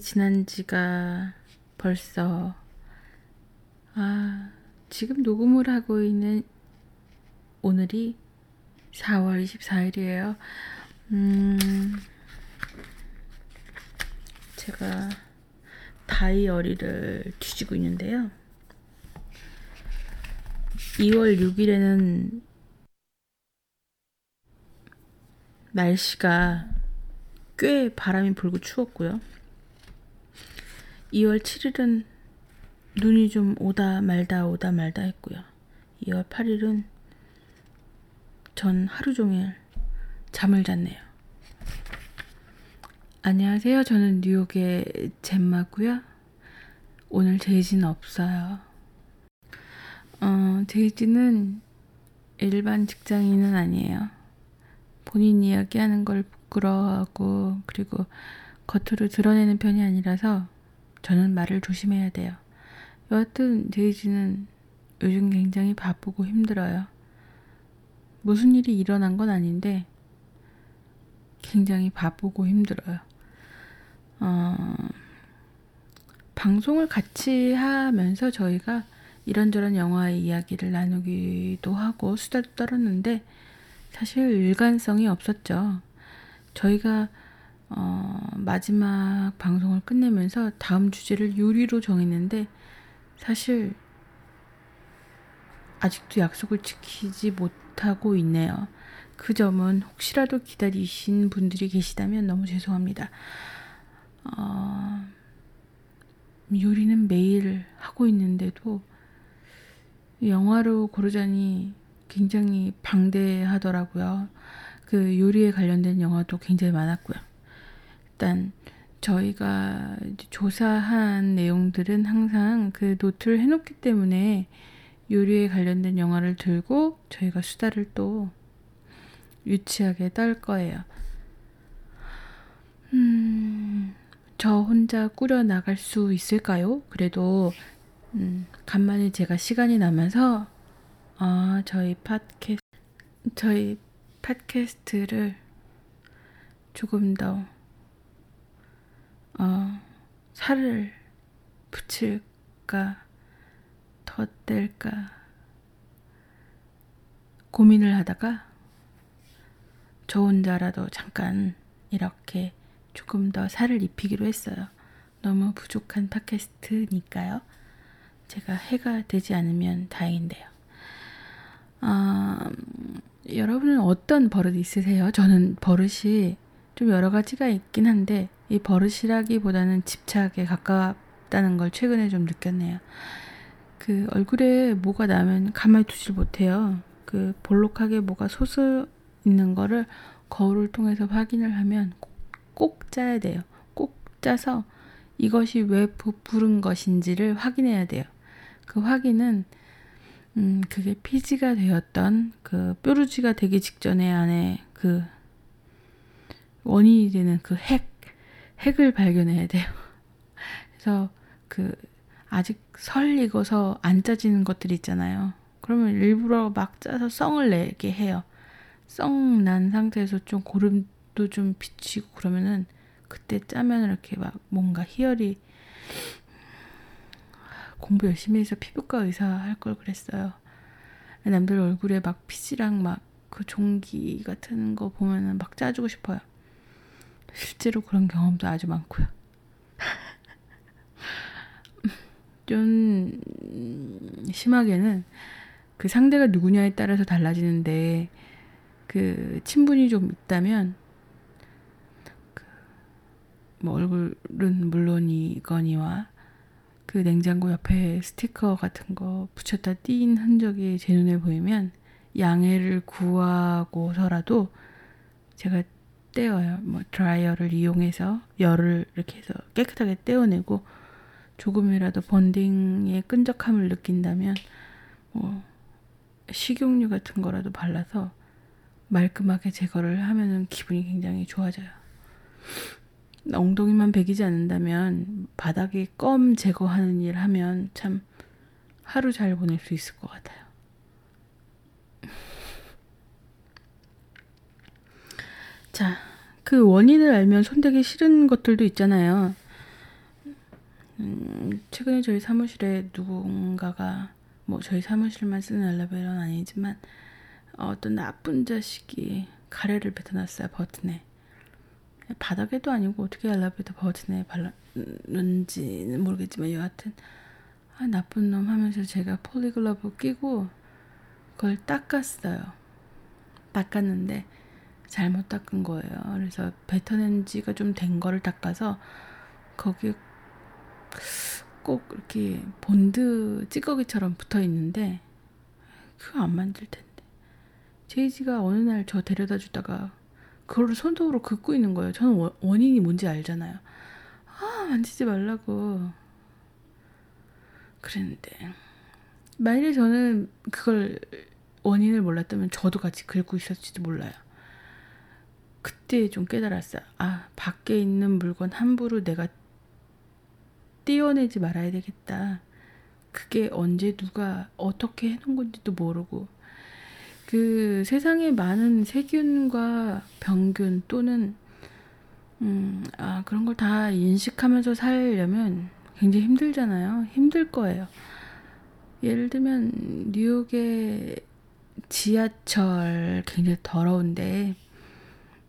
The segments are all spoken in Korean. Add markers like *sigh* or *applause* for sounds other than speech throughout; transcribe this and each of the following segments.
지난 지가 벌써 아, 지금 녹음을 하고 있는 오늘이 4월 24일이에요. 음, 제가 다이어리를 뒤지고 있는데요. 2월 6일에는 날씨가 꽤 바람이 불고 추웠고요. 2월 7일은 눈이 좀 오다 말다 오다 말다 했고요. 2월 8일은 전 하루 종일 잠을 잤네요. 안녕하세요. 저는 뉴욕의 젬마고요. 오늘 제이지는 없어요. 어, 제이지는 일반 직장인은 아니에요. 본인 이야기하는 걸 부끄러워하고 그리고 겉으로 드러내는 편이 아니라서 저는 말을 조심해야 돼요. 여하튼 데이지는 요즘 굉장히 바쁘고 힘들어요. 무슨 일이 일어난 건 아닌데 굉장히 바쁘고 힘들어요. 어, 방송을 같이 하면서 저희가 이런저런 영화의 이야기를 나누기도 하고 수다도 떨었는데 사실 일관성이 없었죠. 저희가 어, 마지막 방송을 끝내면서 다음 주제를 요리로 정했는데 사실 아직도 약속을 지키지 못하고 있네요. 그 점은 혹시라도 기다리신 분들이 계시다면 너무 죄송합니다. 어, 요리는 매일 하고 있는데도 영화로 고르자니 굉장히 방대하더라고요. 그 요리에 관련된 영화도 굉장히 많았고요. 일단 저희가 조사한 내용들은 항상 그 노트를 해놓기 때문에 요리에 관련된 영화를 들고 저희가 수다를 또 유치하게 떨 거예요. 음, 저 혼자 꾸려 나갈 수 있을까요? 그래도 음, 간만에 제가 시간이 남아서 아, 저희 팟캐 저희 팟캐스트를 조금 더 어, 살을 붙일까 덧댈까 고민을 하다가 저 혼자라도 잠깐 이렇게 조금 더 살을 입히기로 했어요. 너무 부족한 팟캐스트니까요. 제가 해가 되지 않으면 다행인데요. 아, 여러분은 어떤 버릇이 있으세요? 저는 버릇이 좀 여러 가지가 있긴 한데 이 버릇이라기보다는 집착에 가깝다는 걸 최근에 좀 느꼈네요. 그 얼굴에 뭐가 나면 가만히 두질 못해요. 그 볼록하게 뭐가 솟아 있는 거를 거울을 통해서 확인을 하면 꼭, 꼭 짜야 돼요. 꼭 짜서 이것이 왜 부풀은 것인지를 확인해야 돼요. 그 확인은 음 그게 피지가 되었던 그 뾰루지가 되기 직전에 안에 그 원인이 되는 그 핵, 핵을 발견해야 돼요. 그래서 그 아직 설 익어서 안 짜지는 것들 있잖아요. 그러면 일부러 막 짜서 썽을 내게 해요. 썽 난 상태에서 좀 고름도 좀 비치고 그러면은 그때 짜면 이렇게 막 뭔가 희열이 공부 열심히 해서 피부과 의사 할 걸 그랬어요. 남들 얼굴에 막 피지랑 막 그 종기 같은 거 보면은 막 짜주고 싶어요. 실제로 그런 경험도 아주 많고요. *laughs* 좀 심하게는 그 상대가 누구냐에 따라서 달라지는데 그 친분이 좀 있다면 그 뭐 얼굴은 물론이거니와 그 냉장고 옆에 스티커 같은 거 붙였다 띈 흔적이 제 눈에 보이면 양해를 구하고서라도 제가 떼어요. 뭐 드라이어를 이용해서 열을 이렇게 해서 깨끗하게 떼어내고 조금이라도 번딩의 끈적함을 느낀다면 뭐 식용유 같은 거라도 발라서 말끔하게 제거를 하면은 기분이 굉장히 좋아져요. 엉덩이만 베기지 않는다면 바닥에 껌 제거하는 일 하면 참 하루 잘 보낼 수 있을 것 같아요. 자, 그 원인을 알면 손대기 싫은 것들도 있잖아요. 음, 최근에 저희 사무실에 누군가가 뭐 저희 사무실만 쓰는 엘리베이터는 아니지만 어떤 나쁜 자식이 가래를 뱉어놨어요 버튼에. 바닥에도 아니고 어떻게 엘리베이터 버튼에 발랐는지는 모르겠지만 여하튼 아, 나쁜 놈 하면서 제가 poly glove 끼고 그걸 닦았어요. 닦았는데 잘못 닦은 거예요 그래서 뱉어낸 지가 좀 된 거를 닦아서 거기에 꼭 이렇게 본드 찌꺼기처럼 붙어 있는데 그거 안 만들 텐데. 제이지가 어느 날 저 데려다 주다가 그거를 손톱으로 긋고 있는 거예요. 저는 원인이 뭔지 알잖아요. 아, 만지지 말라고. 그랬는데. 만일에 저는 그걸 원인을 몰랐다면 저도 같이 긁고 있었지도 몰라요. 그때 좀 깨달았어요. 아, 밖에 있는 물건 함부로 내가 떼어내지 말아야 되겠다. 그게 언제 누가 어떻게 해놓은 건지도 모르고 그 세상에 많은 세균과 병균 또는 음, 아, 그런 걸 다 인식하면서 살려면 굉장히 힘들잖아요. 힘들 거예요. 예를 들면 뉴욕의 지하철 굉장히 더러운데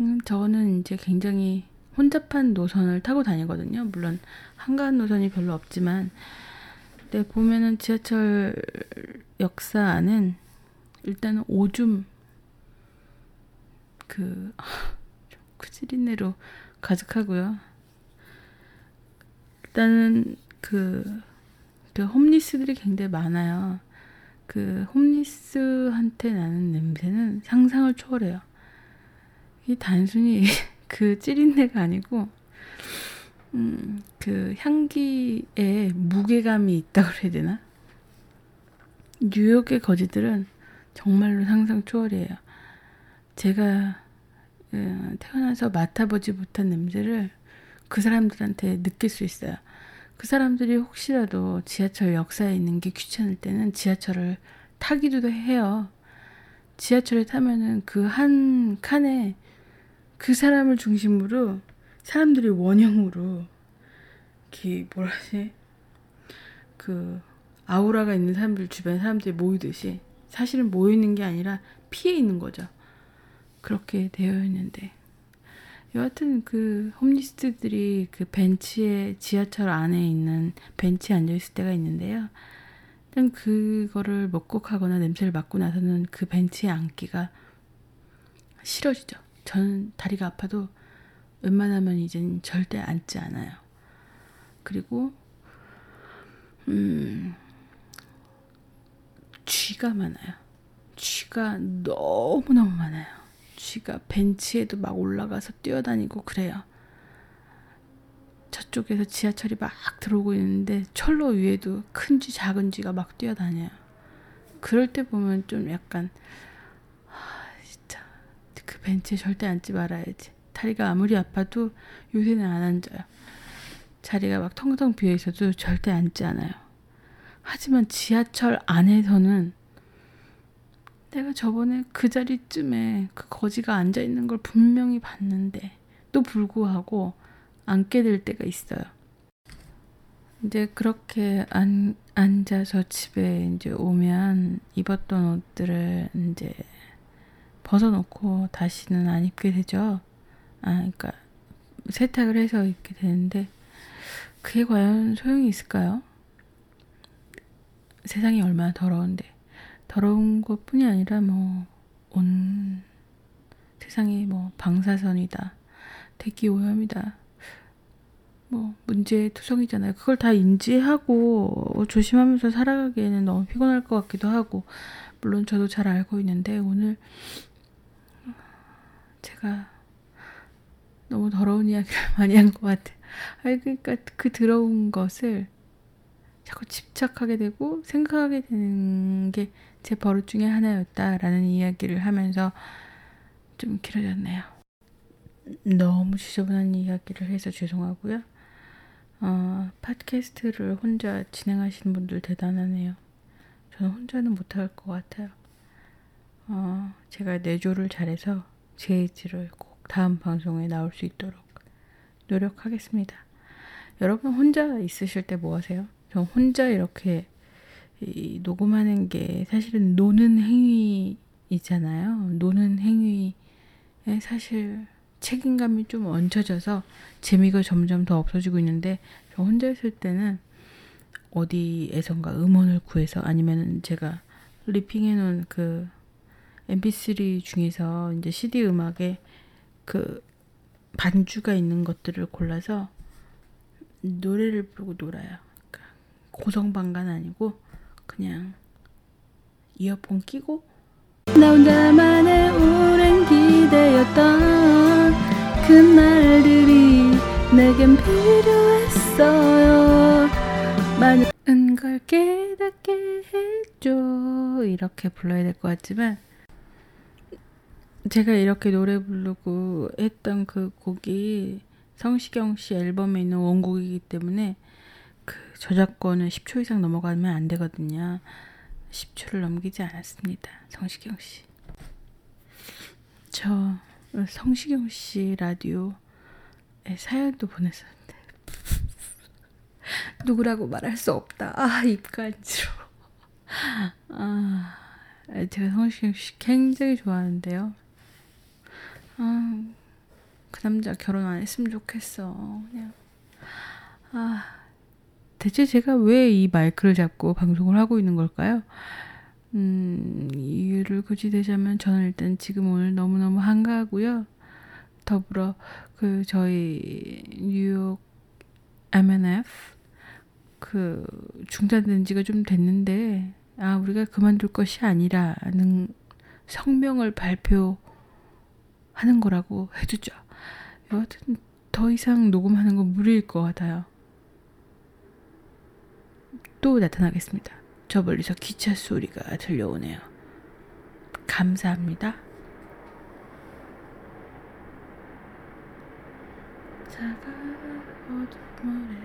음, 저는 이제 굉장히 혼잡한 노선을 타고 다니거든요. 물론 한가한 노선이 별로 없지만 네, 보면은 지하철 역사 안은 일단은 오줌 그 *laughs* 쿠지린내로 가득하고요. 일단은 그, 그 홈리스들이 굉장히 많아요. 그 홈리스한테 나는 냄새는 상상을 초월해요. 이 단순히 *laughs* 그 찌린내가 아니고 음, 그 향기에 무게감이 있다고 그래야 되나? 뉴욕의 거지들은 정말로 상상 초월이에요. 제가 어, 태어나서 맡아보지 못한 냄새를 그 사람들한테 느낄 수 있어요. 그 사람들이 혹시라도 지하철 역사에 있는 게 귀찮을 때는 지하철을 타기도 해요. 지하철에 타면은 그 한 칸에 그 사람을 중심으로 사람들이 원형으로 이렇게 뭐라 하지? 그 아우라가 있는 사람들 주변 사람들이 모이듯이 사실은 모이는 게 아니라 피해 있는 거죠. 그렇게 되어 있는데 여하튼 그 홈리스트들이 그 벤치에 지하철 안에 있는 벤치에 앉아 있을 때가 있는데요. 일단 그거를 먹곡하거나 냄새를 맡고 나서는 그 벤치에 앉기가 싫어지죠. 저는 다리가 아파도 웬만하면 이젠 절대 앉지 않아요. 그리고 음 쥐가 많아요. 쥐가 너무너무 많아요. 쥐가 벤치에도 막 올라가서 뛰어다니고 그래요. 저쪽에서 지하철이 막 들어오고 있는데 철로 위에도 큰 쥐, 작은 쥐가 막 뛰어다녀요. 그럴 때 보면 좀 약간 그 벤치에 절대 앉지 말아야지. 다리가 아무리 아파도 요새는 안 앉아요. 자리가 막 텅텅 비어 있어도 절대 앉지 않아요. 하지만 지하철 안에서는 내가 저번에 그 자리쯤에 그 거지가 앉아 있는 걸 분명히 봤는데 또 불구하고 앉게 될 때가 있어요. 이제 그렇게 안, 앉아서 집에 이제 오면 입었던 옷들을 이제 벗어놓고 다시는 안 입게 되죠. 아, 그러니까 세탁을 해서 입게 되는데 그게 과연 소용이 있을까요? 세상이 얼마나 더러운데 더러운 것뿐이 아니라 뭐 온 세상이 뭐 방사선이다, 대기 오염이다, 뭐 문제 투성이잖아요. 그걸 다 인지하고 조심하면서 살아가기에는 너무 피곤할 것 같기도 하고 물론 저도 잘 알고 있는데 오늘 제가 너무 더러운 이야기를 *laughs* 많이 한 것 같아요. 아니, 그러니까 그 더러운 것을 자꾸 집착하게 되고 생각하게 되는 게 제 버릇 중에 하나였다라는 이야기를 하면서 좀 길어졌네요. 너무 지저분한 이야기를 해서 죄송하고요. 어, 팟캐스트를 혼자 진행하시는 분들 대단하네요. 저는 혼자는 못할 것 같아요. 어, 제가 내조를 잘해서 제이지를 꼭 다음 방송에 나올 수 있도록 노력하겠습니다. 여러분 혼자 있으실 때 뭐 하세요? 저 혼자 이렇게 이 녹음하는 게 사실은 노는 행위이잖아요. 노는 행위에 사실 책임감이 좀 얹혀져서 재미가 점점 더 없어지고 있는데 저 혼자 있을 때는 어디에선가 음원을 구해서 아니면 제가 리핑해 놓은 그 mp3 중에서 이제 cd 음악에 그 반주가 있는 것들을 골라서 노래를 부르고 놀아요. 그러니까 고성방가는 아니고 그냥 이어폰 끼고 나 혼자만의 오랜 기대였던 그날들이 내겐 필요했어요 많은 걸 깨닫게 해줘 이렇게 불러야 될 것 같지만 제가 이렇게 노래 부르고 했던 그 곡이 성시경 씨 앨범에 있는 원곡이기 때문에 그 저작권은 10초 이상 넘어가면 안 되거든요. 10초를 넘기지 않았습니다. 성시경 씨. 저 성시경 씨 라디오에 사연도 보냈었는데 *laughs* 누구라고 말할 수 없다. 아 입 간지러. 아 제가 성시경 씨 굉장히 좋아하는데요. 아, 그 남자 결혼 안 했으면 좋겠어. 그냥 아 대체 제가 왜 이 마이크를 잡고 방송을 하고 있는 걸까요? 음, 이유를 굳이 대자면 저는 일단 지금 오늘 너무너무 한가하고요. 더불어 그 저희 뉴욕 MNF 그 중단된 지가 좀 됐는데 아 우리가 그만둘 것이 아니라는 성명을 발표 하는 거라고 해주죠. 여하튼 더 이상 녹음하는 건 무리일 것 같아요. 또 나타나겠습니다. 저 멀리서 기차 소리가 들려오네요. 감사합니다. 모래